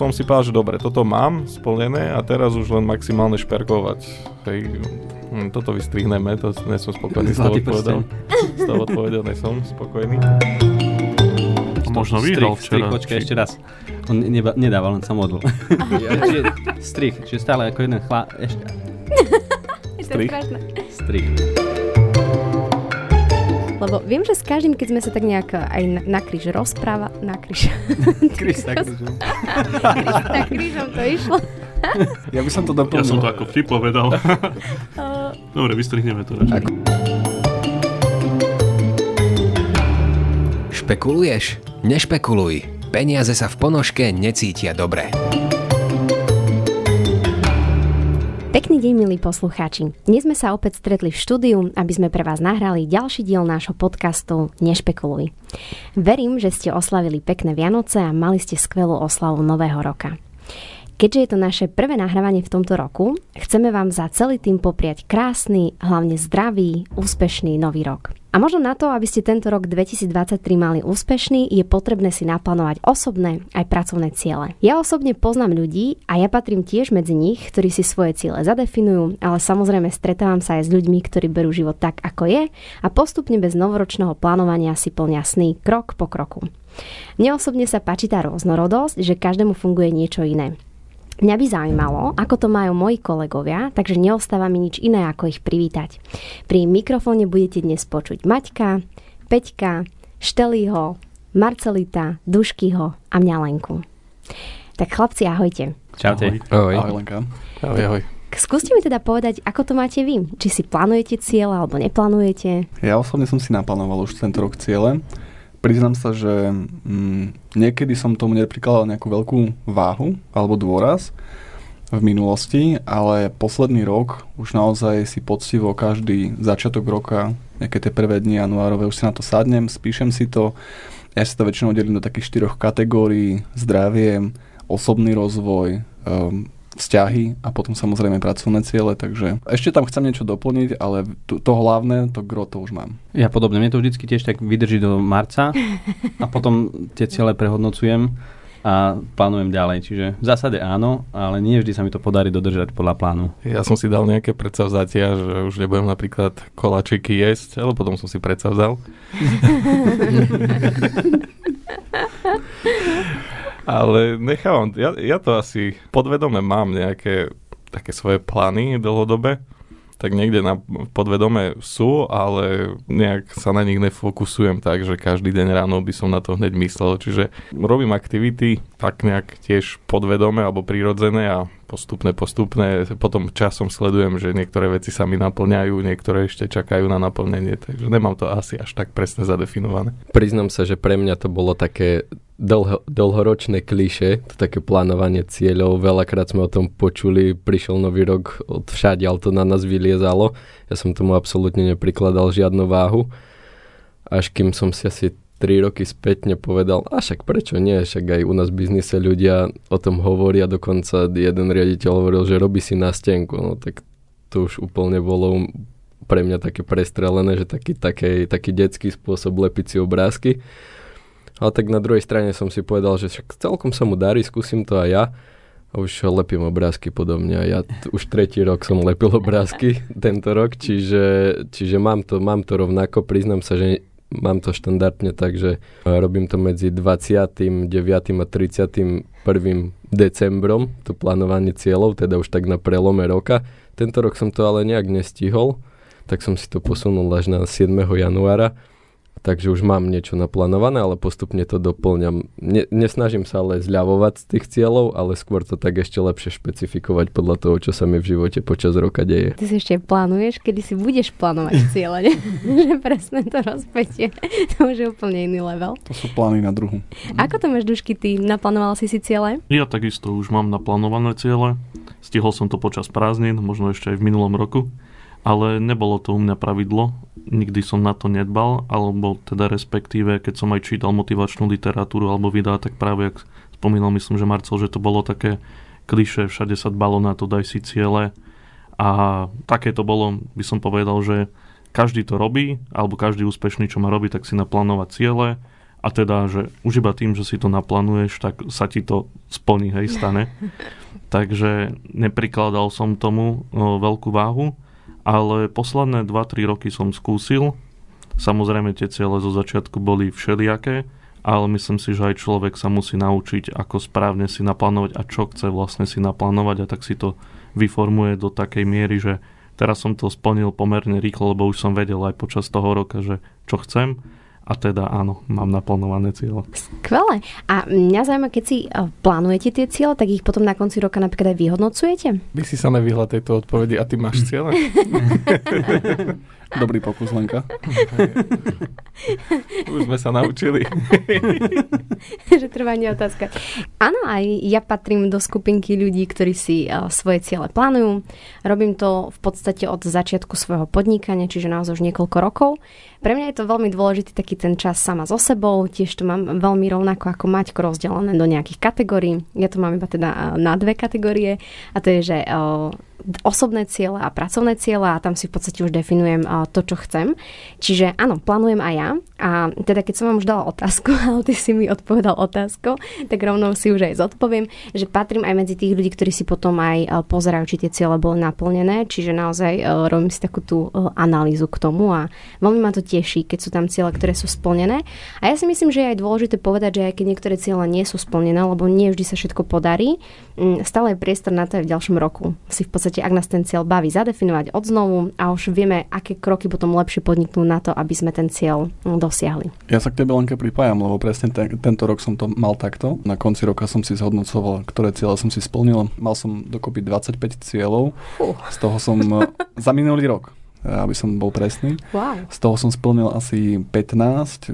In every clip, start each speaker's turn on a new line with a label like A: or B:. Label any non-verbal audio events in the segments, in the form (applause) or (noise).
A: som si povedal, že dobre, toto mám splnené a teraz už len maximálne šperkovať. Hej, hm, toto vystrihneme, to nie som spokojný s tou odpovedou. S tou odpovedou nie som spokojný.
B: Možno vyhral
C: strich, strich,
B: včera.
C: počkaj, ešte raz. On neba, nedával, len sa modlil. (laughs) čiže, strich, čiže stále ako jeden chlá... Ešte, (laughs)
A: Strich.
C: strich.
D: Lebo viem, že s každým, keď sme sa tak nejak aj na, na kríž rozpráva... Na kríž. (laughs)
C: Kríž, tak,
D: na krížom to išlo. (laughs)
E: Ja by som to
B: Ja
E: doplnil.
B: som to ako vtip povedal.
D: Uh, (laughs)
B: Dobre, vystrihneme to radšej.
F: Špekuluješ? Nešpekuluj. Peniaze sa v ponožke necítia dobre.
D: Pekný deň, milí poslucháči. Dnes sme sa opäť stretli v štúdiu, aby sme pre vás nahrali ďalší diel nášho podcastu Nešpekuluj. Verím, že ste oslavili pekné Vianoce a mali ste skvelú oslavu Nového roka. Keďže je to naše prvé nahrávanie v tomto roku, chceme vám za celý tým popriať krásny, hlavne zdravý, úspešný nový rok. A možno na to, aby ste tento rok 2023 mali úspešný, je potrebné si naplánovať osobné aj pracovné ciele. Ja osobne poznám ľudí a ja patrím tiež medzi nich, ktorí si svoje ciele zadefinujú, ale samozrejme stretávam sa aj s ľuďmi, ktorí berú život tak, ako je a postupne bez novoročného plánovania si plnia sny krok po kroku. Mne osobne sa páči tá rôznorodosť, že každému funguje niečo iné. Mňa by zaujímalo, ako to majú moji kolegovia, takže neostáva mi nič iné, ako ich privítať. Pri mikrofóne budete dnes počuť Maťka, Peťka, Štelího, Marcelita, Duškyho a mňa Lenku. Tak chlapci, ahojte.
C: Čaute.
B: Ahoj.
E: Ahoj Lenka.
A: Ahoj, ahoj.
D: Skúste mi teda povedať, ako to máte vy. Či si plánujete cieľ alebo neplánujete.
E: Ja osobne som si naplánoval už tento rok ciele. Priznám sa, že mm, niekedy som tomu neprikladal nejakú veľkú váhu alebo dôraz v minulosti, ale posledný rok už naozaj si poctivo každý začiatok roka, nejaké tie prvé dni januárove, už si na to sadnem, spíšem si to. Ja si to väčšinou delím do takých štyroch kategórií. Zdravie, osobný rozvoj, um, vzťahy a potom samozrejme pracovné ciele, takže ešte tam chcem niečo doplniť, ale to, to hlavné, to gro to už mám.
C: Ja podobne, mne to vždycky tiež tak vydrží do marca a potom tie ciele prehodnocujem a plánujem ďalej. Čiže v zásade áno, ale nie vždy sa mi to podarí dodržať podľa plánu.
A: Ja som si dal nejaké predsavzatia, že už nebudem napríklad koláčiky jesť, ale potom som si predsavzal. (laughs) ale nechávam, ja, ja to asi podvedome mám nejaké také svoje plány dlhodobé, tak niekde na podvedome sú, ale nejak sa na nich nefokusujem tak, že každý deň ráno by som na to hneď myslel. Čiže robím aktivity tak nejak tiež podvedome alebo prirodzené a postupne, postupne potom časom sledujem, že niektoré veci sa mi naplňajú, niektoré ešte čakajú na naplnenie, takže nemám to asi až tak presne zadefinované.
G: Priznám sa, že pre mňa to bolo také dlho, dlhoročné kliše, to také plánovanie cieľov. Veľakrát sme o tom počuli, prišiel nový rok od všade, ale to na nás vyliezalo. Ja som tomu absolútne neprikladal žiadnu váhu. Až kým som si asi 3 roky spätne povedal, a však prečo nie, však aj u nás v biznise ľudia o tom hovoria, dokonca jeden riaditeľ hovoril, že robí si na stenku, no tak to už úplne bolo pre mňa také prestrelené, že taký, taký, taký detský spôsob lepiť si obrázky. Ale tak na druhej strane som si povedal, že však celkom sa mu darí, skúsim to aj ja. A už lepím obrázky podobne. Ja t- už tretí rok som lepil obrázky (laughs) tento rok, čiže, čiže mám, to, mám to rovnako. Priznám sa, že mám to štandardne tak, že e, robím to medzi 29. a 31. decembrom, to plánovanie cieľov, teda už tak na prelome roka. Tento rok som to ale nejak nestihol, tak som si to posunul až na 7. januára. Takže už mám niečo naplánované, ale postupne to doplňam. Ne, nesnažím sa ale zľavovať z tých cieľov, ale skôr to tak ešte lepšie špecifikovať podľa toho, čo sa mi v živote počas roka deje.
D: Ty si ešte plánuješ, kedy si budeš plánovať (laughs) cieľe, ne? že presne to rozpätie. To už je úplne iný level.
E: To sú plány na druhu.
D: Ako to máš, Dušky, ty naplánoval si si ciele?
B: Ja takisto už mám naplánované ciele. Stihol som to počas prázdnin, možno ešte aj v minulom roku. Ale nebolo to u mňa pravidlo, nikdy som na to nedbal, alebo teda respektíve, keď som aj čítal motivačnú literatúru alebo videá, tak práve, jak spomínal myslím, že Marcel, že to bolo také kliše, všade sa dbalo na to, daj si ciele. A také to bolo, by som povedal, že každý to robí, alebo každý úspešný, čo má robiť, tak si naplánovať ciele a teda, že už iba tým, že si to naplánuješ, tak sa ti to splní, hej, stane. (laughs) Takže neprikladal som tomu o, veľkú váhu, ale posledné 2-3 roky som skúsil. Samozrejme tie ciele zo začiatku boli všelijaké, ale myslím si, že aj človek sa musí naučiť, ako správne si naplánovať a čo chce vlastne si naplánovať a tak si to vyformuje do takej miery, že teraz som to splnil pomerne rýchlo, lebo už som vedel aj počas toho roka, že čo chcem a teda áno, mám naplánované cieľe.
D: Skvelé. A mňa zaujíma, keď si e, plánujete tie cieľe, tak ich potom na konci roka napríklad aj vyhodnocujete?
A: By si sa nevyhla tejto odpovedi a ty máš (laughs) cieľe?
E: Dobrý pokus, Lenka. (laughs)
A: Už sme sa naučili. (laughs)
D: že trvá nie otázka. Áno, aj ja patrím do skupinky ľudí, ktorí si uh, svoje ciele plánujú. Robím to v podstate od začiatku svojho podnikania, čiže naozaj už niekoľko rokov. Pre mňa je to veľmi dôležitý taký ten čas sama so sebou. Tiež to mám veľmi rovnako ako Maťko rozdelené do nejakých kategórií. Ja to mám iba teda na dve kategórie a to je, že uh, osobné ciele a pracovné ciele a tam si v podstate už definujem to, čo chcem. Čiže áno, plánujem aj ja a teda keď som vám už dala otázku, (laughs) ale ty si mi odpovedal otázku, tak rovno si už aj zodpoviem, že patrím aj medzi tých ľudí, ktorí si potom aj pozerajú, či tie ciele boli naplnené, čiže naozaj robím si takú tú analýzu k tomu a veľmi ma to teší, keď sú tam ciele, ktoré sú splnené. A ja si myslím, že je aj dôležité povedať, že aj keď niektoré ciele nie sú splnené, lebo nie vždy sa všetko podarí, stále je priestor na to aj v ďalšom roku si v podstate podstate, ak nás ten cieľ baví, zadefinovať odznovu a už vieme, aké kroky potom lepšie podniknúť na to, aby sme ten cieľ mm, dosiahli.
E: Ja sa k tebe Lenke pripájam, lebo presne te, tento rok som to mal takto. Na konci roka som si zhodnocoval, ktoré cieľe som si splnil. Mal som dokopy 25 cieľov, uh. z toho som za minulý rok aby som bol presný.
D: Wow.
E: Z toho som splnil asi 15.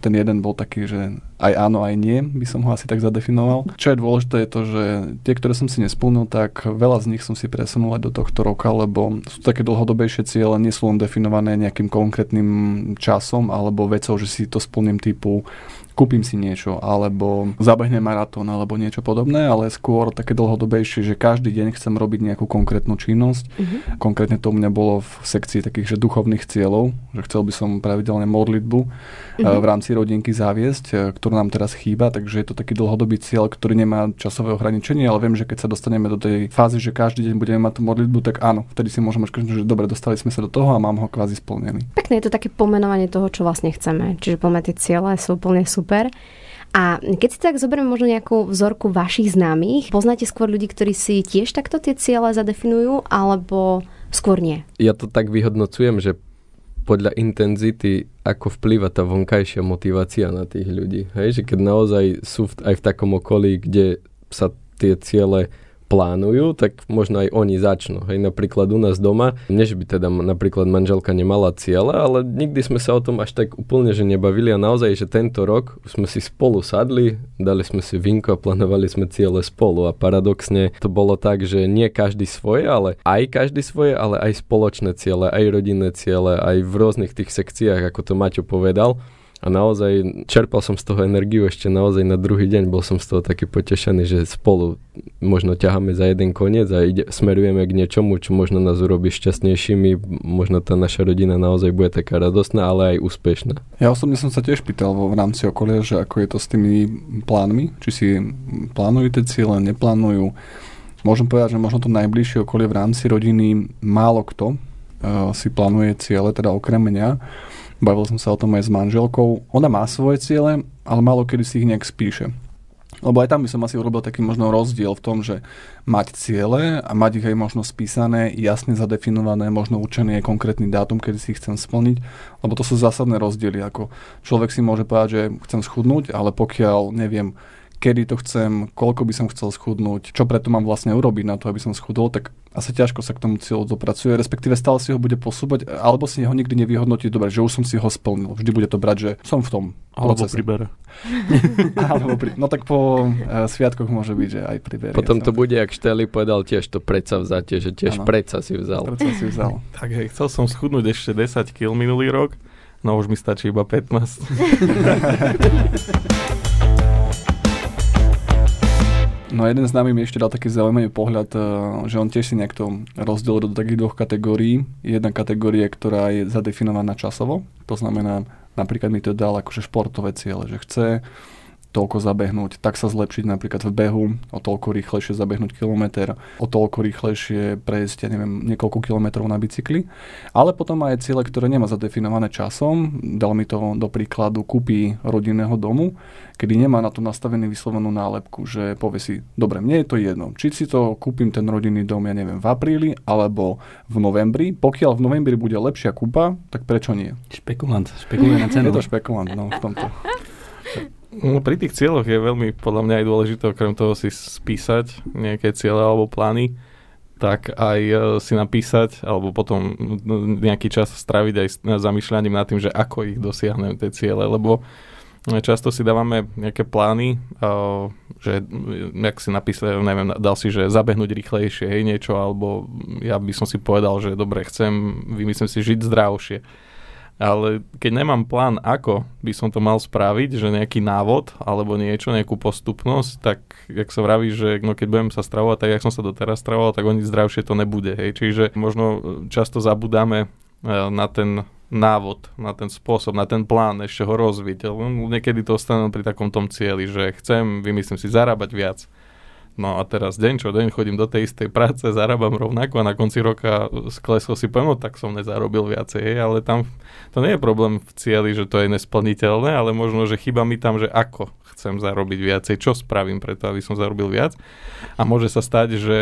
E: Ten jeden bol taký, že aj áno, aj nie, by som ho asi tak zadefinoval. Čo je dôležité je to, že tie, ktoré som si nesplnil, tak veľa z nich som si presunul aj do tohto roka, lebo sú také dlhodobejšie ciele, nie sú len definované nejakým konkrétnym časom alebo vecou, že si to splním typu kúpim si niečo, alebo zabehnem maratón, alebo niečo podobné, ale skôr také dlhodobejšie, že každý deň chcem robiť nejakú konkrétnu činnosť. Uh-huh. Konkrétne to u mňa bolo v sekcii takých, že duchovných cieľov, že chcel by som pravidelne modlitbu uh-huh. v rámci rodinky zaviesť, e, ktorú nám teraz chýba, takže je to taký dlhodobý cieľ, ktorý nemá časové ohraničenie, ale viem, že keď sa dostaneme do tej fázy, že každý deň budeme mať tú modlitbu, tak áno, vtedy si môžeme že dobre, dostali sme sa do toho a mám ho kvázi splnený.
D: Pekné je to také pomenovanie toho, čo vlastne chceme. Čiže poďme tie ciele sú úplne sú super. A keď si tak zoberieme možno nejakú vzorku vašich známych, poznáte skôr ľudí, ktorí si tiež takto tie ciele zadefinujú, alebo skôr nie?
G: Ja to tak vyhodnocujem, že podľa intenzity, ako vplýva tá vonkajšia motivácia na tých ľudí. Hej, že keď naozaj sú v, aj v takom okolí, kde sa tie ciele plánujú, tak možno aj oni začnú. Hej, napríklad u nás doma, než by teda napríklad manželka nemala cieľa, ale nikdy sme sa o tom až tak úplne že nebavili a naozaj, že tento rok sme si spolu sadli, dali sme si vinko a plánovali sme ciele spolu a paradoxne to bolo tak, že nie každý svoje, ale aj každý svoje, ale aj spoločné ciele, aj rodinné ciele, aj v rôznych tých sekciách, ako to Maťo povedal a naozaj čerpal som z toho energiu ešte naozaj na druhý deň, bol som z toho taký potešený, že spolu možno ťaháme za jeden koniec a ide, smerujeme k niečomu, čo možno nás urobí šťastnejšími, možno tá naša rodina naozaj bude taká radostná, ale aj úspešná.
E: Ja osobne som sa tiež pýtal v rámci okolia, že ako je to s tými plánmi, či si plánujú tie cieľe, neplánujú. Môžem povedať, že možno to najbližšie okolie v rámci rodiny málo kto uh, si plánuje ciele, teda okrem mňa Bavil som sa o tom aj s manželkou. Ona má svoje ciele, ale málo kedy si ich nejak spíše. Lebo aj tam by som asi urobil taký možno rozdiel v tom, že mať ciele a mať ich aj možno spísané, jasne zadefinované, možno určený aj konkrétny dátum, kedy si ich chcem splniť, lebo to sú zásadné rozdiely. Ako človek si môže povedať, že chcem schudnúť, ale pokiaľ neviem, kedy to chcem, koľko by som chcel schudnúť, čo preto mám vlastne urobiť na to, aby som schudol, tak asi ťažko sa k tomu cieľu dopracuje, respektíve stále si ho bude posúbať, alebo si ho nikdy nevyhodnotí dobre, že už som si ho splnil. Vždy bude to brať, že som v tom
B: Alebo procese. pribere. (laughs)
E: alebo pri... No tak po uh, sviatkoch môže byť, že aj pribere.
G: Potom to bude, ak Šteli povedal, tiež to predsa vzatie, že tiež ano. predsa si vzal.
E: Predsa si vzal. (laughs)
A: tak hej, chcel som schudnúť ešte 10 kg minulý rok, no už mi stačí iba 15. (laughs)
E: No jeden z nami mi ešte dal taký zaujímavý pohľad, eh, že on tiež si nejak to rozdelil do takých dvoch kategórií. Jedna kategória, ktorá je zadefinovaná časovo, to znamená napríklad mi to dal akože športové ciele, že chce toľko zabehnúť, tak sa zlepšiť napríklad v behu, o toľko rýchlejšie zabehnúť kilometr, o toľko rýchlejšie prejsť, ja neviem, niekoľko kilometrov na bicykli. Ale potom aj ciele, ktoré nemá zadefinované časom. Dal mi to do príkladu kúpy rodinného domu, kedy nemá na to nastavený vyslovenú nálepku, že povie si, dobre, mne je to jedno, či si to kúpim ten rodinný dom, ja neviem, v apríli alebo v novembri. Pokiaľ v novembri bude lepšia kúpa, tak prečo nie?
C: Špekulant, špekuluje na cenu.
E: Je to špekulant, no, v tomto. (laughs)
A: No, pri tých cieľoch je veľmi podľa mňa aj dôležité okrem toho si spísať nejaké ciele alebo plány, tak aj e, si napísať alebo potom nejaký čas straviť aj s zamýšľaním nad tým, že ako ich dosiahnem tie ciele, lebo e, často si dávame nejaké plány, e, že jak si napísal, neviem, dal si, že zabehnúť rýchlejšie, hej, niečo, alebo ja by som si povedal, že dobre, chcem, vymyslím si žiť zdravšie ale keď nemám plán, ako by som to mal spraviť, že nejaký návod alebo niečo, nejakú postupnosť, tak jak sa vraví, že no keď budem sa stravovať tak, jak som sa doteraz stravoval, tak o nič zdravšie to nebude. Hej. Čiže možno e, často zabudáme e, na ten návod, na ten spôsob, na ten plán, ešte ho rozviť. Niekedy to ostane pri takom tom cieli, že chcem, vymyslím si, zarábať viac No a teraz deň čo deň chodím do tej istej práce, zarábam rovnako a na konci roka sklesol si poviem, tak som nezarobil viacej, ale tam to nie je problém v cieli, že to je nesplniteľné, ale možno, že chyba mi tam, že ako chcem zarobiť viacej, čo spravím preto, aby som zarobil viac. A môže sa stať, že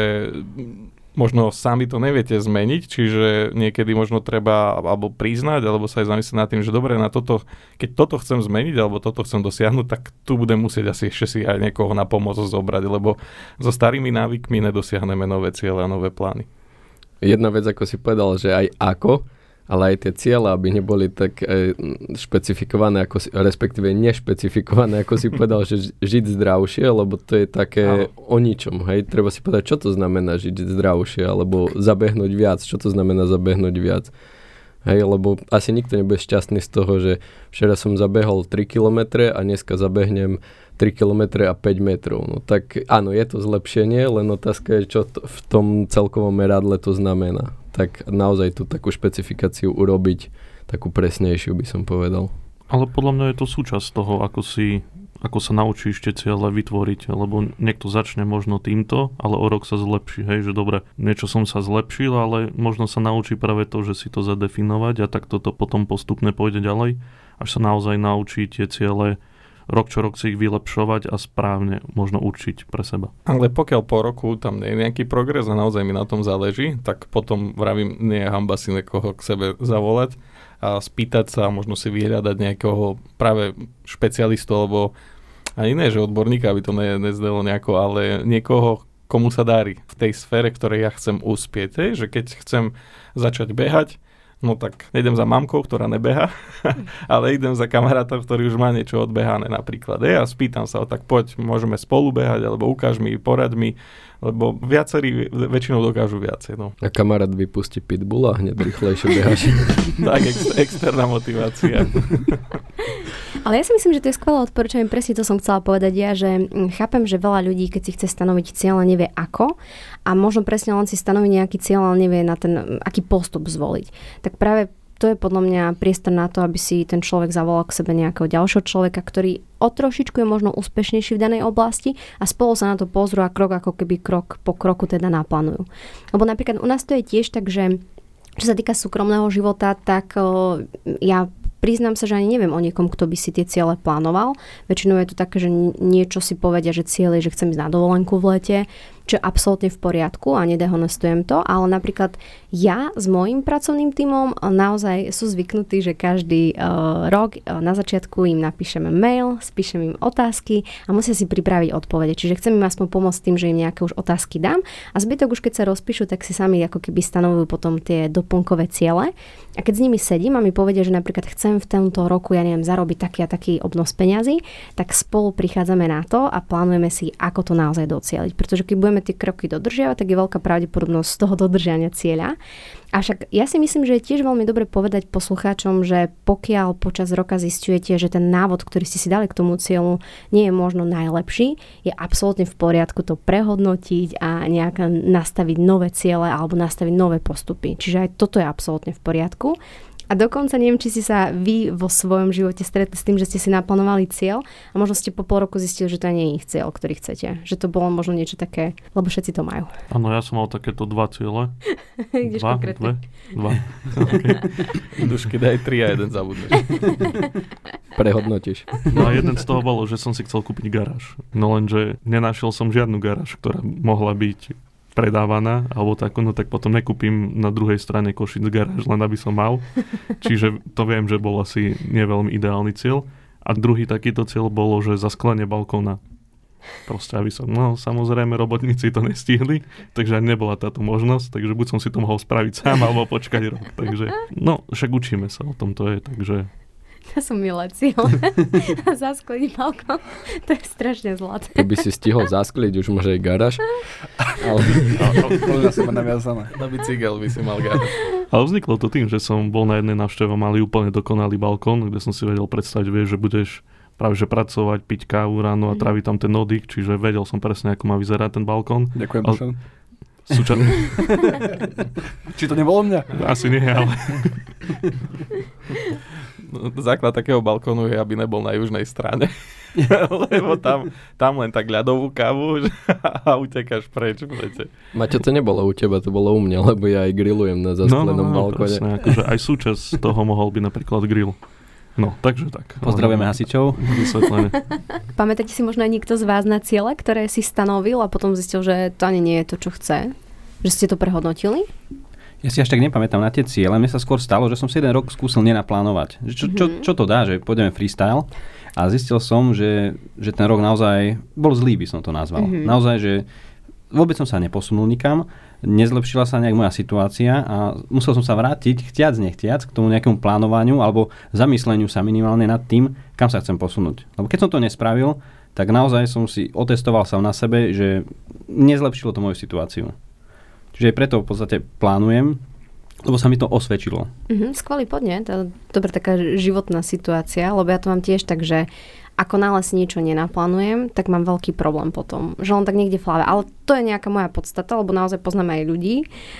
A: možno sami to neviete zmeniť, čiže niekedy možno treba alebo priznať, alebo sa aj zamyslieť nad tým, že dobre, na toto, keď toto chcem zmeniť, alebo toto chcem dosiahnuť, tak tu budem musieť asi ešte si aj niekoho na pomoc zobrať, lebo so starými návykmi nedosiahneme nové ciele a nové plány.
G: Jedna vec, ako si povedal, že aj ako, ale aj tie cieľe, aby neboli tak e, špecifikované, ako si, respektíve nešpecifikované, ako si (laughs) povedal, že žiť zdravšie, lebo to je také ale. o ničom. Hej? Treba si povedať, čo to znamená žiť zdravšie, alebo zabehnúť viac, čo to znamená zabehnúť viac. Hej, lebo asi nikto nebude šťastný z toho, že včera som zabehol 3 km a dneska zabehnem 3 km a 5 metrov. No tak áno, je to zlepšenie, len otázka je, čo to v tom celkovom meradle to znamená tak naozaj tú takú špecifikáciu urobiť, takú presnejšiu by som povedal.
B: Ale podľa mňa je to súčasť toho, ako si ako sa naučíš tie ciele vytvoriť, lebo niekto začne možno týmto, ale o rok sa zlepší, hej, že dobre, niečo som sa zlepšil, ale možno sa naučí práve to, že si to zadefinovať a tak toto potom postupne pôjde ďalej, až sa naozaj naučí tie ciele rok čo rok si ich vylepšovať a správne možno určiť pre seba.
A: Ale pokiaľ po roku tam nie je nejaký progres a naozaj mi na tom záleží, tak potom vravím, nie je hamba si niekoho k sebe zavolať a spýtať sa možno si vyhľadať nejakého práve špecialistu alebo a iné, že odborníka, aby to ne, nezdelo nejako, ale niekoho, komu sa darí v tej sfére, ktorej ja chcem uspieť. Že keď chcem začať behať, no tak nejdem za mamkou, ktorá nebeha, (laughs) ale idem za kamarátom, ktorý už má niečo odbehané napríklad. Ja spýtam sa o tak poď, môžeme spolu behať, alebo ukáž mi, poraď mi, lebo viacerí väčšinou dokážu viacej. No.
G: A kamarát vypustí pitbull a hneď rýchlejšie behaš. (laughs)
A: tak, ex- externá motivácia. (laughs)
D: Ale ja si myslím, že to je skvelé odporúčanie, presne to som chcela povedať ja, že mm, chápem, že veľa ľudí, keď si chce stanoviť cieľ, nevie ako a možno presne len si stanoviť nejaký cieľ, ale nevie na ten, mm, aký postup zvoliť. Tak práve to je podľa mňa priestor na to, aby si ten človek zavolal k sebe nejakého ďalšieho človeka, ktorý o trošičku je možno úspešnejší v danej oblasti a spolu sa na to pozrú a krok ako keby krok po kroku teda naplánujú. Lebo napríklad u nás to je tiež tak, že čo sa týka súkromného života, tak ja priznám sa, že ani neviem o niekom, kto by si tie ciele plánoval. Väčšinou je to také, že niečo si povedia, že cieľ je, že chcem ísť na dovolenku v lete, čo je absolútne v poriadku a nedehonestujem to, ale napríklad ja s môjim pracovným tímom naozaj sú zvyknutí, že každý uh, rok uh, na začiatku im napíšeme mail, spíšem im otázky a musia si pripraviť odpovede. Čiže chcem im aspoň pomôcť tým, že im nejaké už otázky dám a zbytok už keď sa rozpíšu, tak si sami ako keby stanovujú potom tie doplnkové ciele. A keď s nimi sedím a mi povedia, že napríklad chcem v tomto roku, ja neviem, zarobiť taký a taký obnos peňazí, tak spolu prichádzame na to a plánujeme si, ako to naozaj docieliť. Pretože keď budeme tie kroky dodržiavať, tak je veľká pravdepodobnosť toho dodržania cieľa. Avšak ja si myslím, že je tiež veľmi dobre povedať poslucháčom, že pokiaľ počas roka zistujete, že ten návod, ktorý ste si dali k tomu cieľu, nie je možno najlepší, je absolútne v poriadku to prehodnotiť a nejak nastaviť nové ciele alebo nastaviť nové postupy. Čiže aj toto je absolútne v poriadku. A dokonca neviem, či si sa vy vo svojom živote stretli s tým, že ste si naplánovali cieľ a možno ste po pol roku zistili, že to nie je ich cieľ, ktorý chcete. Že to bolo možno niečo také, lebo všetci to majú.
B: Áno, ja som mal takéto dva ciele. (laughs)
D: Ideš
B: dva,
D: konkrétne.
B: dve, dva. (laughs) Okay.
A: Dušky, daj tri a jeden zabudneš. (laughs)
G: Prehodnotíš.
B: No a jeden z toho bolo, že som si chcel kúpiť garáž. No lenže nenašiel som žiadnu garáž, ktorá mohla byť predávaná, alebo tak, no tak potom nekúpim na druhej strane Košic garáž, len aby som mal. (laughs) Čiže to viem, že bol asi nie veľmi ideálny cieľ. A druhý takýto cieľ bolo, že zasklenie balkóna. Proste, aby som, no samozrejme, robotníci to nestihli, takže ani nebola táto možnosť, takže buď som si to mohol spraviť sám, alebo počkať rok. Takže, no, však učíme sa o tom, to je, takže (laughs)
D: To sú milé cieľe. (laughs) Zaskleniť balkón. To je strašne zlaté.
G: Keby si stihol zaskliť, už môže aj garáž. (laughs) Ale
E: To je na seba naviazané.
A: Na bicykel by si mal gáť.
B: Ale vzniklo to tým, že som bol na jednej návšteve, mali úplne dokonalý balkón, kde som si vedel predstaviť, vieš, že budeš práve že pracovať, piť kávu ráno a tráviť tam ten oddyk, čiže vedel som presne, ako má vyzerať ten balkón.
E: Ďakujem,
B: Ale-. Súča...
E: Či to nebolo mňa?
B: Asi nie, ale
A: Základ takého balkónu je, aby nebol na južnej strane. (laughs) Lebo tam, tam len tak ľadovú kávu že- a utekáš preč v lete.
G: Maťo, to nebolo u teba, to bolo u mňa, lebo ja aj grillujem na zasklenom balkóne.
B: presne, akože aj súčasť toho mohol byť napríklad grill. No, takže tak.
C: Pozdravujeme hasičov.
B: Vysvetlenie. (laughs)
D: Pamätáte si možno aj niekto z vás na ciele, ktoré si stanovil a potom zistil, že to ani nie je to, čo chce? Že ste to prehodnotili?
C: Ja si až tak nepamätám na tie ciele. Mne sa skôr stalo, že som si jeden rok skúsil nenaplánovať. Čo, čo, čo to dá, že pôjdeme freestyle. A zistil som, že, že ten rok naozaj bol zlý, by som to nazval.
D: Mhm.
C: Naozaj, že vôbec som sa neposunul nikam, nezlepšila sa nejak moja situácia a musel som sa vrátiť, chtiac nechtiac, k tomu nejakému plánovaniu alebo zamysleniu sa minimálne nad tým, kam sa chcem posunúť. Lebo keď som to nespravil, tak naozaj som si otestoval sám na sebe, že nezlepšilo to moju situáciu. Čiže preto v podstate plánujem, lebo sa mi to osvedčilo.
D: Mhm, skvelý podnet, dobrá taká životná situácia, lebo ja to mám tiež tak, že ako náhle si niečo nenaplánujem, tak mám veľký problém potom. Že len tak niekde v. Ale to je nejaká moja podstata, lebo naozaj poznám aj ľudí.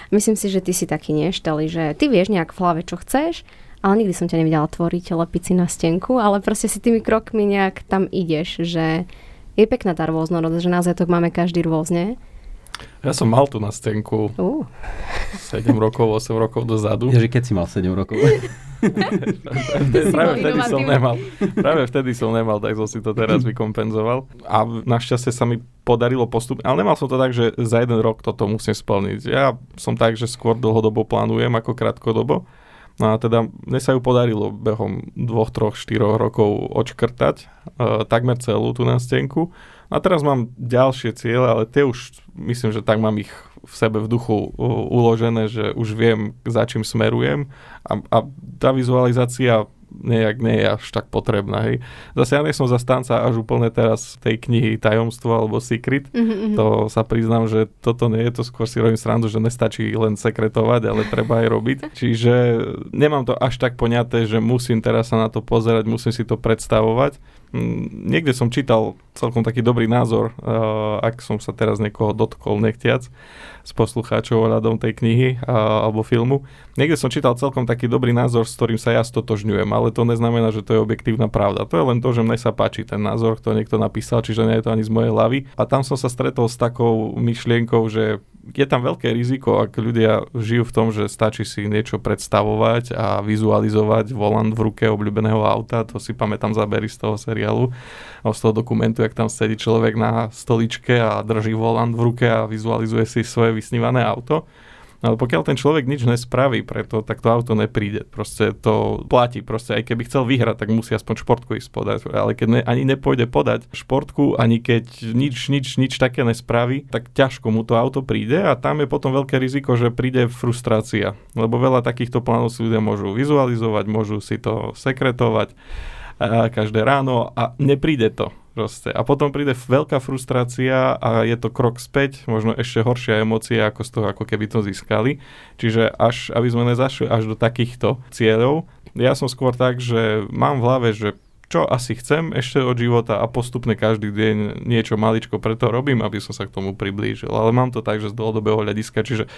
D: Myslím si, že ty si taký nešteli, že ty vieš nejak v čo chceš, ale nikdy som ťa nevidela tvoriť, lepiť si na stenku, ale proste si tými krokmi nejak tam ideš, že je pekná tá rôznorodosť, že naozaj to máme každý rôzne.
A: Ja som mal tu na stenku
D: Uh,
A: 7 rokov, 8 rokov dozadu.
C: Je, že keď si mal 7 rokov. (laughs)
A: Práve vtedy som nemal. Práve vtedy som nemal, tak som si to teraz (laughs) vykompenzoval. A našťastie sa mi podarilo postup. Ale nemal som to tak, že za jeden rok toto musím splniť. Ja som tak, že skôr dlhodobo plánujem ako krátkodobo. No a teda mne sa ju podarilo behom dvoch, troch, štyroch rokov odškrtať e, takmer celú tú nástenku. A teraz mám ďalšie ciele, ale tie už myslím, že tak mám ich v sebe v duchu uložené, že už viem, za čím smerujem a, a tá vizualizácia nejak nie je až tak potrebná. Hej. Zase ja nie som zastanca až úplne teraz tej knihy Tajomstvo alebo Secret.
D: mhm, mhm.
A: To sa priznám, že toto nie je to skôr si robím srandu, že nestačí len sekretovať, ale treba aj robiť. (laughs) Čiže nemám to až tak poňaté, že musím teraz sa na to pozerať, musím si to predstavovať. Mm, Niekde som čítal celkom taký dobrý názor, uh, ak som sa teraz niekoho dotkol nechtiac s poslucháčov ohľadom tej knihy uh, alebo filmu. Niekde som čítal celkom taký dobrý názor, s ktorým sa ja stotožňujem, ale to neznamená, že to je objektívna pravda. To je len to, že mne sa páči ten názor, ktorý niekto napísal, čiže nie je to ani z mojej hlavy. A tam som sa stretol s takou myšlienkou, že je tam veľké riziko, ak ľudia žijú v tom, že stačí si niečo predstavovať a vizualizovať volant v ruke obľúbeného auta, to si pamätám zábery z toho seriálu, z toho dokumentu, jak tam sedí človek na stoličke a drží volant v ruke a vizualizuje si svoje vysnívané auto. Ale pokiaľ ten človek nič nespraví preto, tak to auto nepríde. Proste to platí. Proste aj keby chcel vyhrať, tak musí aspoň športku ísť podať. Ale keď ne, ani nepôjde podať športku, ani keď nič, nič, nič také nespraví, tak ťažko mu to auto príde a tam je potom veľké riziko, že príde frustrácia. Lebo veľa takýchto plánov si ľudia môžu vizualizovať, môžu si to sekretovať a každé ráno a nepríde to. Proste. A potom príde veľká frustrácia a je to krok späť, možno ešte horšia emócia ako z toho, ako keby to získali. Čiže až, aby sme nezašli až do takýchto cieľov, ja som skôr tak, že mám v hlave, že čo asi chcem ešte od života a postupne každý deň niečo maličko preto robím, aby som sa k tomu priblížil. Ale mám to tak, že z dlhodobého hľadiska, čiže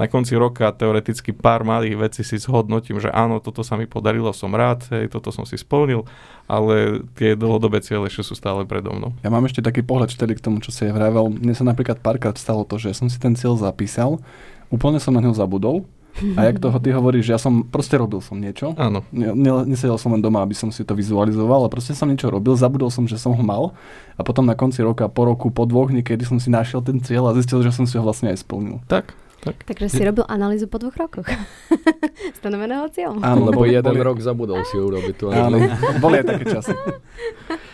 A: na konci roka teoreticky pár malých vecí si zhodnotím, že áno, toto sa mi podarilo, som rád, hej, toto som si splnil, ale tie dlhodobé cieľe ešte sú stále predo mnou.
E: Ja mám ešte taký pohľad vtedy k tomu, čo si vravel. Mne sa napríklad párkrát stalo to, že som si ten cieľ zapísal, úplne som na ňo zabudol a jak toho ty hovoríš, že ja som proste robil som niečo.
A: Áno.
E: Ne, ne, nesedel som len doma, aby som si to vizualizoval, ale proste som niečo robil, zabudol som, že som ho mal a potom na konci roka, po roku, po dvoch, niekedy som si našiel ten cieľ a zistil, že som si ho vlastne aj splnil.
A: Tak, tak.
D: Takže si robil analýzu po dvoch rokoch (laughs) stanoveného cieľa.
E: Áno,
G: Lebo jeden
E: boli-
G: rok zabudol si urobiť tú
E: Áno,
G: analýzu.
E: boli aj také časy. (laughs)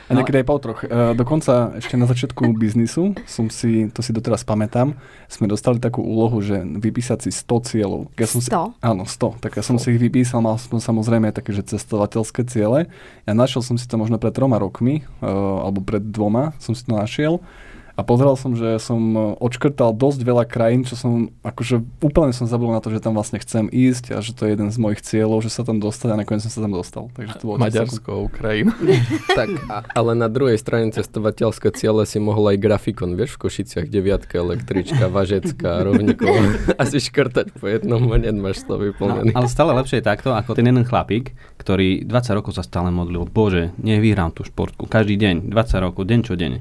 E: A niekedy aj po troch. E, dokonca ešte na začiatku (laughs) biznisu, som si, to si doteraz pamätám, sme dostali takú úlohu, že vypísať si 100 cieľov. Ja som si,
D: 100?
E: áno, 100. Tak ja som si ich vypísal, mal som samozrejme také, že cestovateľské ciele. Ja našiel som si to možno pred troma rokmi, e, alebo pred dvoma som si to našiel. A pozeral som, že som e, odškrtal dosť veľa krajín, čo som, akože úplne som zabudol na to, že tam vlastne chcem ísť a že to je jeden z mojich cieľov, že sa tam dostať a nakoniec som sa tam dostal. Takže to bolo
A: Maďarsko, Ukrajina. (laughs)
G: tak, (laughs) a, ale na druhej strane cestovateľské ciele si mohol aj grafikon, vieš, v Košiciach deviatka, električka, važecká, (laughs) rovníkov. Asi škrtať po jednom hneď máš to
C: No,
G: vyplnený.
C: ale stále lepšie je takto, ako ten jeden chlapík, ktorý 20 rokov sa stále modlil. Bože, nech vyhrám tú športku. Každý deň, 20 rokov, deň čo deň.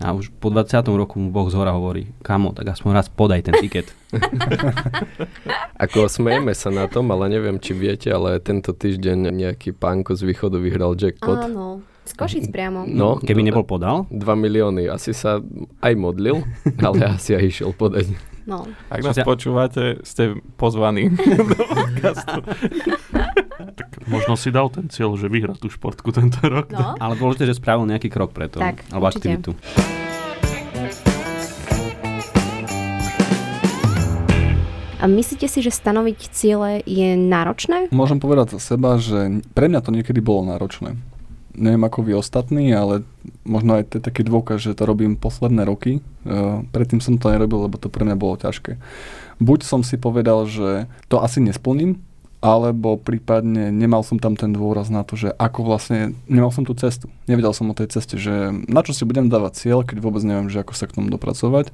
C: A už po 20. roku mu Boh z hora hovorí, kamo, tak aspoň raz podaj ten tiket. (laughs)
G: Ako smejeme sa na tom, ale neviem, či viete, ale tento týždeň nejaký pánko z východu vyhral jackpot.
D: Áno, z Košic priamo.
G: No,
C: Keby nebol podal,
G: 2 milióny. Asi sa aj modlil, ale (laughs) asi aj išiel podať.
D: No.
A: Ak nás
C: Čo sa-
A: počúvate, ste pozvaní (laughs) do podcastu. (laughs)
B: Možno si dal ten cieľ, že vyhrá tú športku tento rok.
D: no.
C: ale dôležité, že spravil nejaký krok preto.
D: Tak,
C: alebo
D: určite.
C: aktivitu.
D: A myslíte si, že stanoviť ciele je náročné?
E: Môžem povedať za seba, že pre mňa to niekedy bolo náročné. Neviem ako vy ostatní, ale možno aj to je taký dôkaz, že to robím posledné roky. Uh, predtým som to nerobil, lebo to pre mňa bolo ťažké. Buď som si povedal, že to asi nesplním, alebo prípadne nemal som tam ten dôraz na to, že ako vlastne, nemal som tú cestu. Nevedel som o tej ceste, že na čo si budem dávať cieľ, keď vôbec neviem, že ako sa k tomu dopracovať.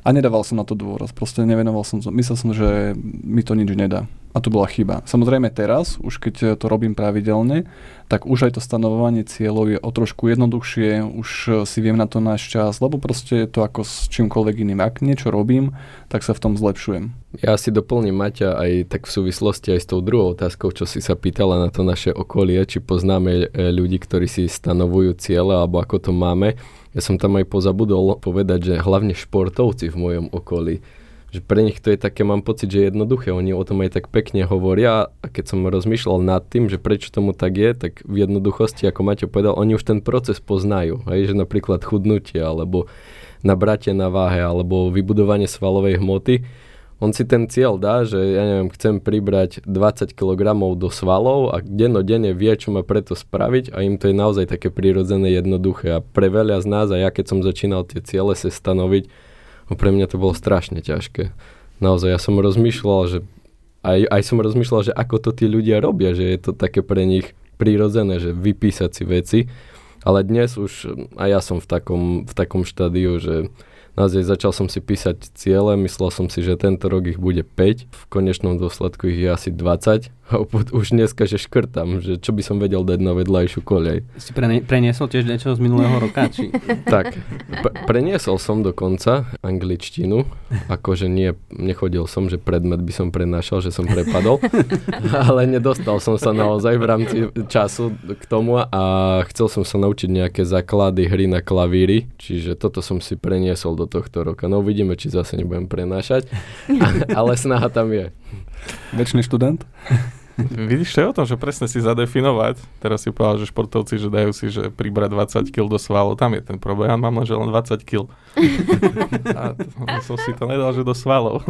E: A nedával som na to dôraz. Proste nevenoval som. Myslel som, že mi to nič nedá. A to bola chyba. Samozrejme teraz, už keď to robím pravidelne, tak už aj to stanovovanie cieľov je o trošku jednoduchšie, už si viem na to nájsť čas, lebo proste je to ako s čímkoľvek iným. Ak niečo robím, tak sa v tom zlepšujem.
G: Ja si doplním Maťa aj tak v súvislosti aj s tou druhou otázkou, čo si sa pýtala na to naše okolie, či poznáme e, ľudí, ktorí si stanovujú ciele, alebo ako to máme. Ja som tam aj pozabudol povedať, že hlavne športovci v mojom okolí, že pre nich to je také, mám pocit, že jednoduché, oni o tom aj tak pekne hovoria a keď som rozmýšľal nad tým, že prečo tomu tak je, tak v jednoduchosti, ako Maťo povedal, oni už ten proces poznajú, hej, že napríklad chudnutie alebo nabratie na váhe alebo vybudovanie svalovej hmoty, on si ten cieľ dá, že ja neviem, chcem pribrať 20 kg do svalov a dennodenne vie, čo má preto spraviť a im to je naozaj také prirodzené, jednoduché. A pre veľa z nás, a ja keď som začínal tie ciele sa stanoviť, no pre mňa to bolo strašne ťažké. Naozaj, ja som rozmýšľal, že aj, aj som rozmýšľal, že ako to tí ľudia robia, že je to také pre nich prirodzené, že vypísať si veci. Ale dnes už aj ja som v takom, v takom štádiu, že naozaj začal som si písať ciele, myslel som si, že tento rok ich bude 5, v konečnom dôsledku ich je asi 20 a opäť už dneska, že škrtam, že čo by som vedel dať na vedľajšiu koľaj.
C: Si prene- preniesol tiež niečo z minulého (laughs) roka? Či...
G: Tak, p- preniesol som dokonca angličtinu, akože nie, nechodil som, že predmet by som prenášal, že som prepadol, (laughs) ale nedostal som sa naozaj v rámci času k tomu a chcel som sa naučiť nejaké základy hry na klavíri, čiže toto som si preniesol do tohto roka. No uvidíme, či zase nebudem prenášať, (laughs) ale snaha tam je.
E: Väčší študent?
A: Vidíš, to je o tom, že presne si zadefinovať. Teraz si povedal, že športovci, že dajú si, že pribrať 20 kg do svalov. Tam je ten problém. Ja mám len, že len 20 kg. (laughs) A to, som si to nedal, že do svalov.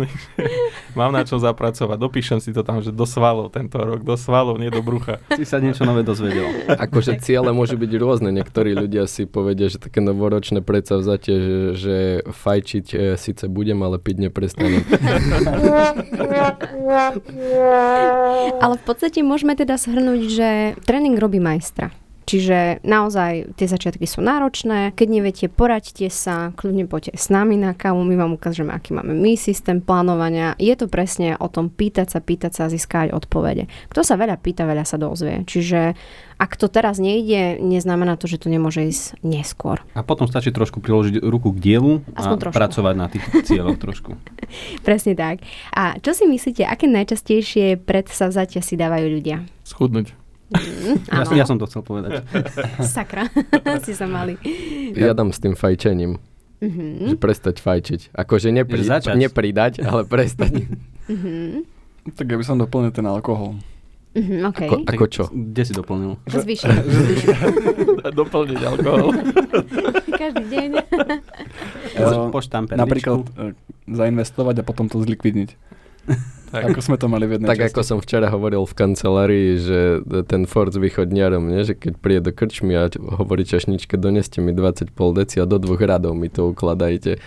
A: (laughs) mám na čo zapracovať. Dopíšem si to tam, že do svalov tento rok. Do svalov, nie do brucha.
C: Si sa niečo nové dozvedel.
G: Akože ciele môžu byť rôzne. Niektorí ľudia si povedia, že také novoročné predsavzatie, že, že fajčiť e, síce budem, ale piť neprestanem. (laughs)
D: Ale v podstate môžeme teda shrnúť, že tréning robí majstra. Čiže naozaj tie začiatky sú náročné. Keď neviete, poraďte sa, kľudne poďte s nami na kávu, my vám ukážeme, aký máme my systém plánovania. Je to presne o tom pýtať sa, pýtať sa a získať odpovede. Kto sa veľa pýta, veľa sa dozvie. Čiže ak to teraz nejde, neznamená to, že to nemôže ísť neskôr.
C: A potom stačí trošku priložiť ruku k dielu a
D: Aspoň trošku.
C: pracovať na tých cieľoch trošku. (laughs)
D: Presne tak. A čo si myslíte, aké najčastejšie predsavzatia si dávajú ľudia?
A: Schudnúť.
D: Mm,
C: Ja, ja som to chcel povedať. (laughs)
D: sakra, (laughs) si sa mali.
G: Ja dám s tým fajčením.
D: Mhm.
G: Že prestať fajčiť. Akože nepri, nepridať, ale prestať.
D: Mhm.
E: Tak ja by som doplnil ten alkohol.
D: Mhm, OK.
G: Ako, ako čo?
C: Kde si doplnil? (laughs)
D: Zvýšiť. (laughs)
A: Doplniť alkohol. (laughs)
D: Každý deň.
C: Po.
E: Napríklad eh, zainvestovať a potom to zlikvidniť.
A: Tak.
E: Ako sme to mali v jednej
G: Tak ako
E: časti.
G: som včera hovoril v kancelárii, že ten Ford s východňarom, nie? že keď príde do krčmy a hovorí čašničke, doneste mi 20 pol deci a do dvoch radov mi to ukladajte.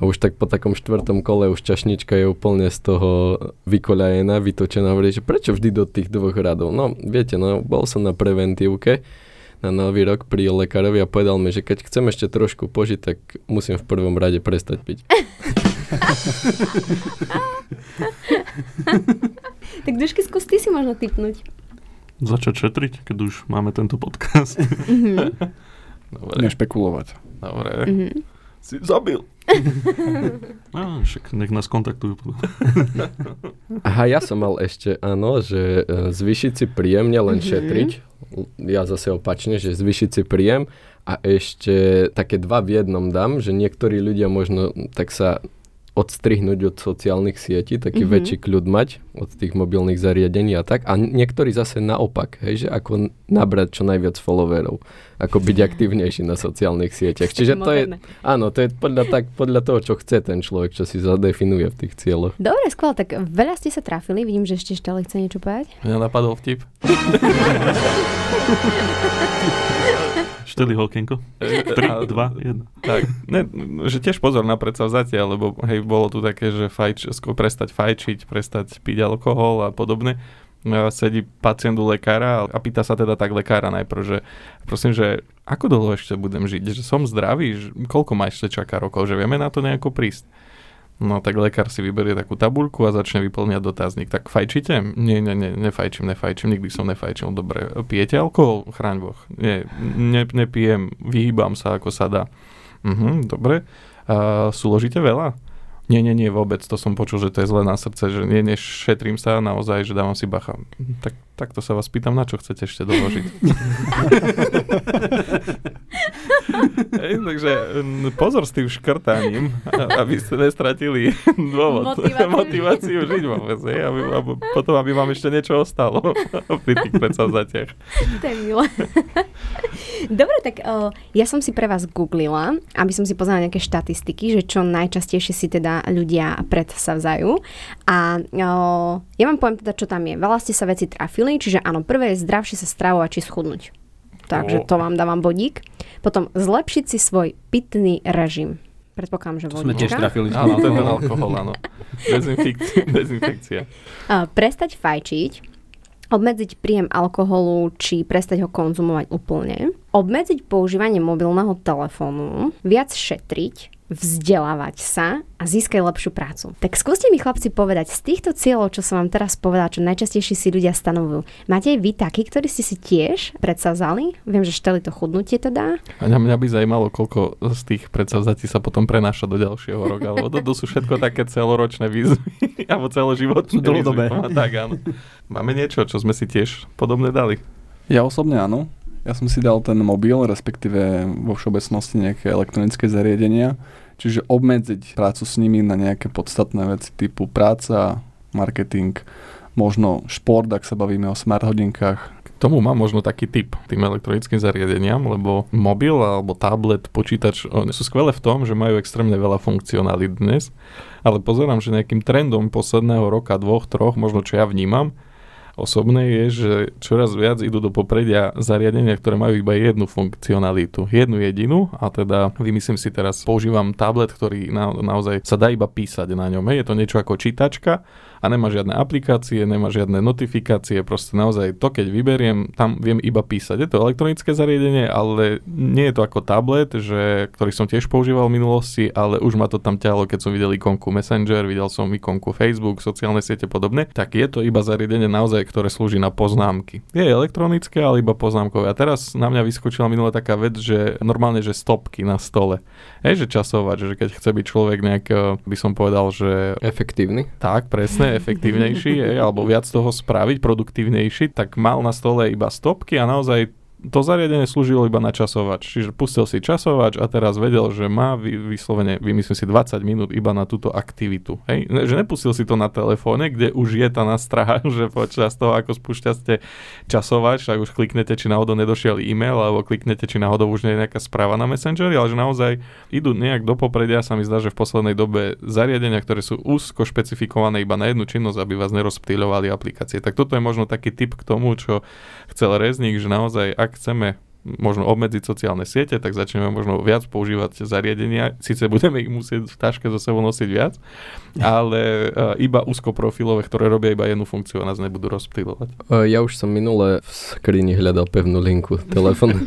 G: A už tak po takom štvrtom kole už čašnička je úplne z toho vykoľajená, vytočená. Hovorí, že prečo vždy do tých dvoch radov? No, viete, no, bol som na preventívke na nový rok pri lekárovi a povedal mi, že keď chcem ešte trošku požiť, tak musím v prvom rade prestať piť. (laughs)
D: tak dušky, skús ty si možno typnúť.
B: Začať šetriť, keď už máme tento podcast.
D: Mhm. (laughs)
A: Dobre,
E: Nešpekulovať.
A: dobre.
D: Mhm.
A: Si zabil. (laughs)
B: No, však nech nás kontaktujú. (laughs)
G: Aha, ja som mal ešte, áno, že e, zvýšiť si príjem, nielen
D: Mhm.
G: šetriť. Ja zase opačne, že zvýšiť si príjem a ešte také dva v jednom dám, že niektorí ľudia možno tak sa odstrihnúť od sociálnych sietí, taký
D: Mhm.
G: väčší kľud mať od tých mobilných zariadení a tak. A niektorí zase naopak, hej, že ako nabrať čo najviac followerov, ako byť aktívnejší na sociálnych sieťach. Čiže to je, áno, to je podľa, tak, podľa toho, čo chce ten človek, čo si zadefinuje v tých cieľoch.
D: Dobre, skvelé, tak veľa ste sa trafili. Vidím, že ešte Šteli chce niečo povedať.
A: Mňa napadol vtip. (laughs)
B: Šteli Holkenko. 3, 2, 1.
A: Tak, ne, že tiež pozor na predsavzatia, lebo hej, bolo tu také, že fajč, prestať fajčiť, prestať piť alkohol a podobne. A sedí pacient u lekára a pýta sa teda tak lekára najprv, že prosím, že ako dlho ešte budem žiť, že som zdravý, že koľko ma ešte čaká rokov, že vieme na to nejako prísť. No tak lekár si vyberie takú tabuľku a začne vyplňať dotazník. Tak fajčíte? Nie, nie, nie, nefajčím, nefajčím, nikdy som nefajčil. Dobre, pijete alkohol? Chráň Boh. Nie, ne, nepijem, vyhýbam sa, ako sa dá. Mhm, dobre. A súložíte veľa? Nie, nie, nie, vôbec. To som počul, že to je zle na srdce, že nie, nešetrím sa naozaj, že dávam si bacha. Tak, takto sa vás pýtam, na čo chcete ešte doložiť. (laughs) Hej, takže pozor s tým škrtaním, aby ste nestratili dôvod,
D: Motiváciu.
A: motiváciu žiť vôbec, hej, aby, aby, potom aby vám ešte niečo ostalo (laughs) pri tých predsavzatiach.
D: To je milé. Dobre, tak o, ja som si pre vás googlila, aby som si pozrela nejaké štatistiky, že čo najčastejšie si teda ľudia predsavzajú. A o, ja vám poviem teda, čo tam je. Veľa ste sa veci trafili, čiže áno, prvé je zdravšie sa stravovať či schudnúť. Takže to vám dávam bodík. Potom zlepšiť si svoj pitný režim. Predpokladám, že
C: To sme tiež trafili. (laughs)
A: Áno, to je ten (laughs) alkohol, áno. Dezinfekcia. (laughs) dezinfekcia.
D: A, prestať fajčiť, obmedziť príjem alkoholu či prestať ho konzumovať úplne, obmedziť používanie mobilného telefónu, viac šetriť, vzdelávať sa a získať lepšiu prácu. Tak skúste mi chlapci povedať, z týchto cieľov, čo som vám teraz povedala, čo najčastejšie si ľudia stanovujú, máte aj vy takí, ktorí ste si tiež predsavzali? Viem, že šteli to chudnutie teda.
A: A mňa, mňa by zajímalo, koľko z tých predsavzatí sa potom prenáša do ďalšieho roka, lebo to, to sú všetko také celoročné výzvy, (laughs) alebo celoživotné
C: dlhodobé.
A: výzvy. Tak, áno. Máme niečo, čo sme si tiež podobné dali.
E: Ja osobne áno. Ja som si dal ten mobil, respektíve vo všeobecnosti nejaké elektronické zariadenia, čiže obmedziť prácu s nimi na nejaké podstatné veci typu práca, marketing, možno šport, ak sa bavíme o smart hodinkách.
A: Tomu mám možno taký tip tým elektronickým zariadeniam, lebo mobil alebo tablet, počítač, sú skvelé v tom, že majú extrémne veľa funkcionalít dnes, ale pozerám, že nejakým trendom posledného roka, dvoch, troch, možno čo ja vnímam, osobnej je, že čoraz viac idú do popredia zariadenia, ktoré majú iba jednu funkcionalitu, jednu jedinú a teda vymyslím si teraz, používam tablet, ktorý na, naozaj sa dá iba písať na ňom. Je to niečo ako čítačka, a nemá žiadne aplikácie, nemá žiadne notifikácie, proste naozaj to, keď vyberiem, tam viem iba písať. Je to elektronické zariadenie, ale nie je to ako tablet, že, ktorý som tiež používal v minulosti, ale už ma to tam ťahlo, keď som videl ikonku Messenger, videl som ikonku Facebook, sociálne siete podobne, tak je to iba zariadenie naozaj, ktoré slúži na poznámky. Je elektronické, ale iba poznámkové. A teraz na mňa vyskočila minulá taká vec, že normálne, že stopky na stole. Hej, že časovať, že keď chce byť človek nejak, by som povedal, že...
G: Efektívny.
A: Tak, presne, efektívnejší, alebo viac toho spraviť, produktívnejší, tak mal na stole iba stopky a naozaj to zariadenie slúžilo iba na časovač. Čiže pustil si časovač a teraz vedel, že má vy, vyslovene, vymyslím si 20 minút iba na túto aktivitu. Hej? Že nepustil si to na telefóne, kde už je tá nastraha, (laughs) že počas toho, ako spúšťate časovač, tak už kliknete, či náhodou nedošiel e-mail, alebo kliknete, či náhodou už nie je nejaká správa na Messengeri, ale že naozaj idú nejak do popredia, sa mi zdá, že v poslednej dobe zariadenia, ktoré sú úzko špecifikované iba na jednu činnosť, aby vás nerozptýľovali aplikácie. Tak toto je možno taký tip k tomu, čo chcel Rezník, že naozaj, ak chceme možno obmedziť sociálne siete, tak začneme možno viac používať zariadenia. Sice budeme ich musieť v taške zo sebou nosiť viac, ale uh, iba úzkoprofilové, ktoré robia iba jednu funkciu a nás nebudú rozptýlovať.
G: Uh, ja už som minule v skrini hľadal pevnú linku telefon. (laughs)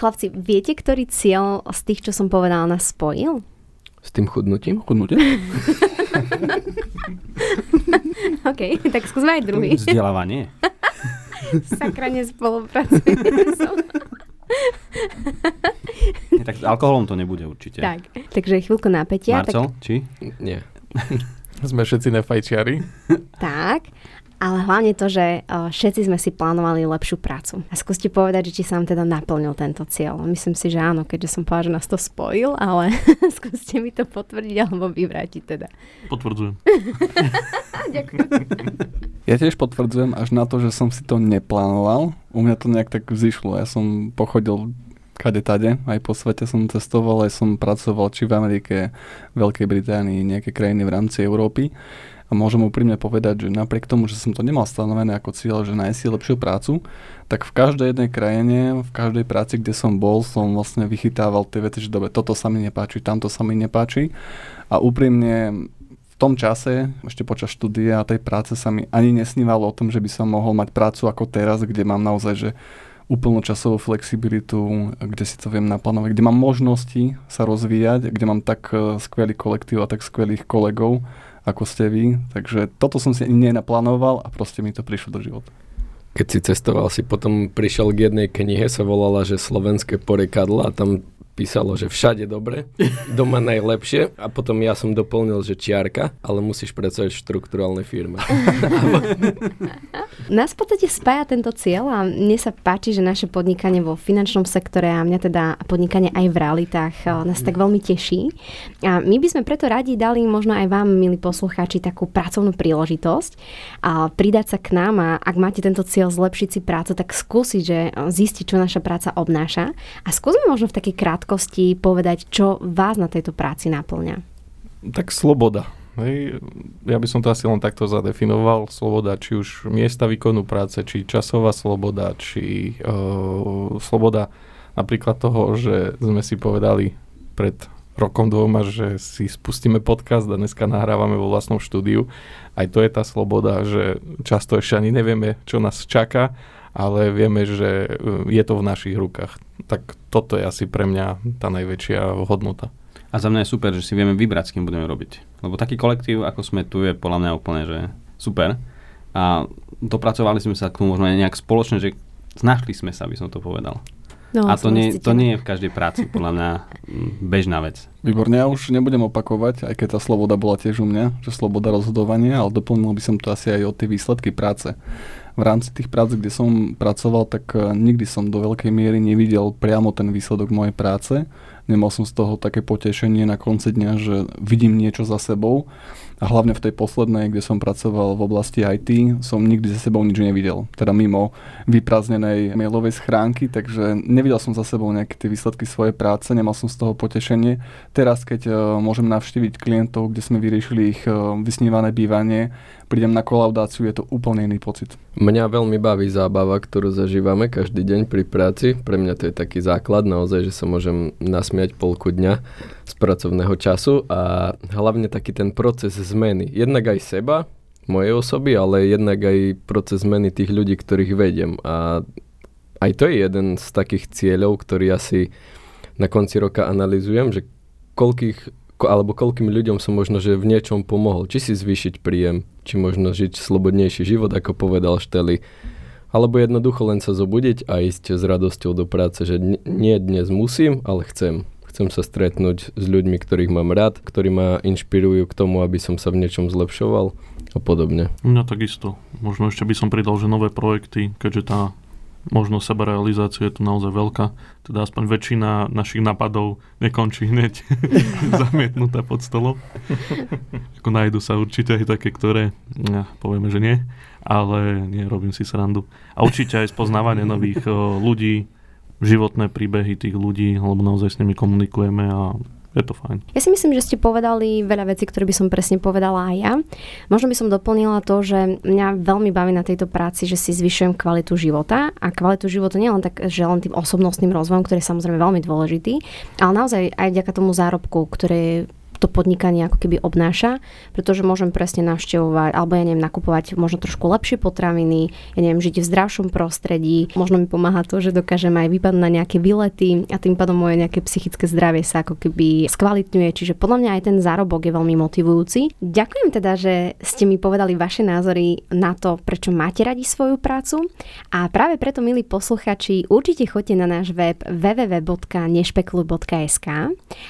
D: Chlapci, viete, ktorý cieľ z tých, čo som povedala, nás spojil?
G: S tým chudnutím?
E: Chudnutie? (laughs)
D: OK, tak skúsme aj druhý.
C: Vzdelávanie. (laughs) (laughs)
D: Sakra nespolupracujeme (laughs)
C: tak s alkoholom to nebude určite.
D: Tak, takže chvíľku napätia.
C: Marcel,
D: tak...
C: či?
G: Nie. (laughs)
A: Sme všetci nefajčiari.
D: tak, ale hlavne to, že všetci sme si plánovali lepšiu prácu. A skúste povedať, že či sa vám teda naplnil tento cieľ. Myslím si, že áno, keďže som povedal, že nás to spojil, ale skúste mi to potvrdiť alebo vyvrátiť teda.
B: Potvrdzujem.
D: Ďakujem.
E: Ja tiež potvrdzujem až na to, že som si to neplánoval. U mňa to nejak tak vzýšlo. Ja som pochodil kade tade, aj po svete som cestoval, aj som pracoval či v Amerike, Veľkej Británii, nejaké krajiny v rámci Európy. A môžem úprimne povedať, že napriek tomu, že som to nemal stanovené ako cieľ, že nájsť si lepšiu prácu, tak v každej jednej krajine, v každej práci, kde som bol, som vlastne vychytával tie veci, že dobre, toto sa mi nepáči, tamto sa mi nepáči. A úprimne tom čase, ešte počas štúdia a tej práce sa mi ani nesnívalo o tom, že by som mohol mať prácu ako teraz, kde mám naozaj, že úplnú časovú flexibilitu, kde si to viem naplánovať, kde mám možnosti sa rozvíjať, kde mám tak eh, skvelý kolektív a tak skvelých kolegov, ako ste vy. Takže toto som si nenaplánoval a proste mi to prišlo do života.
G: Keď si cestoval, si potom prišiel k jednej knihe, sa volala, že Slovenské porekadlo a tam písalo, že všade dobre, (laughs) doma najlepšie a potom ja som doplnil, že čiarka, ale musíš pracovať v štruktúralnej firme. (laughs)
D: Nás v podstate spája tento cieľ a mne sa páči, že naše podnikanie vo finančnom sektore a mňa teda podnikanie aj v realitách eh, nás tak veľmi teší. A my by sme preto radi dali možno aj vám, milí poslucháči, takú pracovnú príležitosť a pridať sa k nám a ak máte tento cieľ zlepšiť si prácu, tak skúsiť, že eh, zistiť, čo naša práca obnáša a skúsme možno v takej krátkom krátkosti povedať, čo vás na tejto práci naplňa?
A: Tak sloboda. Hej. Ja by som to asi len takto zadefinoval. Sloboda, či už miesta výkonu práce, či časová sloboda, či uh, sloboda napríklad toho, že sme si povedali pred rokom dvoma, že si spustíme podcast a dneska nahrávame vo vlastnom štúdiu. Aj to je tá sloboda, že často ešte ani nevieme, čo nás čaká, ale vieme, že e, je to v našich rukách tak toto je asi pre mňa tá najväčšia hodnota.
C: A za mňa je super, že si vieme vybrať, s kým budeme robiť. Lebo taký kolektív, ako sme tu, je podľa mňa úplne, že super. A dopracovali sme sa k tomu možno aj nejak spoločne, že našli sme sa, by som to povedal. No, a to nie, to nie je v každej práci, podľa mňa, bežná vec.
E: Výborne, ja už nebudem opakovať, aj keď tá sloboda bola tiež u mňa, že sloboda rozhodovania, ale doplnil by som to asi aj o tie výsledky práce v rámci tých prác, kde som pracoval, tak e, nikdy som do veľkej miery nevidel priamo ten výsledok mojej práce. nemal som z toho také potešenie na konci dňa, že vidím niečo za sebou a hlavne v tej poslednej, kde som pracoval v oblasti IT, som nikdy za sebou nič nevidel. Teda mimo vyprázdnenej mailovej schránky, takže nevidel som za sebou nejaké tie výsledky svojej práce, nemal som z toho potešenie. Teraz, keď uh, môžem navštíviť klientov, kde sme vyriešili ich uh, vysnívané bývanie, prídem na kolaudáciu, je to úplne iný pocit.
G: Mňa veľmi baví zábava, ktorú zažívame každý deň pri práci. Pre mňa to je taký základ naozaj, že sa môžem nasmiať polku dňa z pracovného času a hlavne taký ten proces zmeny. Jednak aj seba, mojej osoby, ale jednak aj proces zmeny tých ľudí, ktorých vediem. A aj to je jeden z takých cieľov, ktorý asi na konci roka analizujem, že koľkých alebo koľkým ľuďom som možno, že v niečom pomohol. Či si zvýšiť príjem, či možno žiť slobodnejší život, ako povedal Šteli. Alebo jednoducho len sa zobudiť a ísť s radosťou do práce, že nie dnes musím, ale chcem. Chcem sa stretnúť s ľuďmi, ktorých mám rád, ktorí ma inšpirujú k tomu, aby som sa v niečom zlepšoval a podobne.
B: No takisto. Možno ešte by som pridal, že nové projekty, keďže tá možno sebarealizácia je tu naozaj veľká. Teda aspoň väčšina našich nápadov nekončí hneď (laughs) zamietnutá pod stolom. Ako nájdu sa určite aj také, ktoré ja, povieme, že nie, ale nie, robím si srandu. A určite aj spoznávanie nových ľudí, životné príbehy tých ľudí, lebo naozaj s nimi komunikujeme a je to fajn.
D: Ja si myslím, že ste povedali veľa vecí, ktoré by som presne povedala aj ja. Možno by som doplnila to, že mňa veľmi baví na tejto práci, že si zvyšujem kvalitu života a kvalitu života nielen tak, že len tým osobnostným rozvojom, ktorý je samozrejme veľmi dôležitý, ale naozaj aj vďaka tomu zárobku, ktoré to podnikanie ako keby obnáša, pretože môžem presne navštevovať, alebo ja neviem, nakupovať možno trošku lepšie potraviny, ja neviem, žiť v zdravšom prostredí, možno mi pomáha to, že dokážem aj vypadnúť na nejaké výlety a tým pádom moje nejaké psychické zdravie sa ako keby skvalitňuje, čiže podľa mňa aj ten zárobok je veľmi motivujúci. Ďakujem teda, že ste mi povedali vaše názory na to, prečo máte radi svoju prácu. A práve preto, milí posluchači, určite choďte na náš web www.nešpekuluj.sk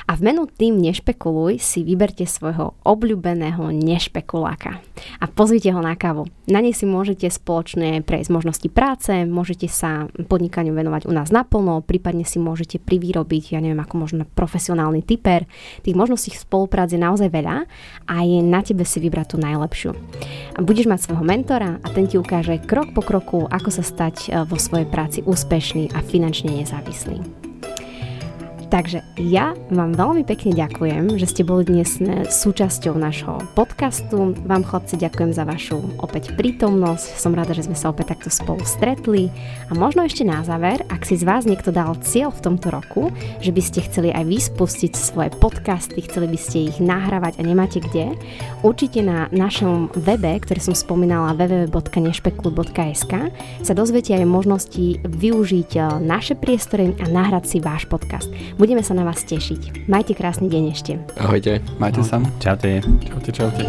D: a v menu tým Nešpekuluj si vyberte svojho obľúbeného nešpekuláka a pozvite ho na kávu. Na nej si môžete spoločne prejsť možnosti práce, môžete sa podnikaniu venovať u nás naplno, prípadne si môžete privýrobiť, ja neviem, ako možno profesionálny typer. Tých možností spolupráce je naozaj veľa a je na tebe si vybrať tú najlepšiu. Budeš mať svojho mentora a ten ti ukáže krok po kroku, ako sa stať e, vo svojej práci úspešný a finančne nezávislý. Takže ja vám veľmi pekne ďakujem, že ste boli dnes súčasťou nášho podcastu. Vám chlapci ďakujem za vašu opäť prítomnosť. Som rada, že sme sa opäť takto spolu stretli. A možno ešte na záver, ak si z vás niekto dal cieľ v tomto roku, že by ste chceli aj vyspustiť svoje podcasty, chceli by ste ich nahrávať a nemáte kde, určite na našom webe, ktorý som spomínala www.nešpeklu.sk sa dozviete aj možnosti využiť eh, naše priestory a nahrať si váš podcast. Budeme sa na vás tešiť. Majte krásny deň ešte.
G: Ahojte.
E: Majte sa.
C: Čaute.
E: Čaute, čaute.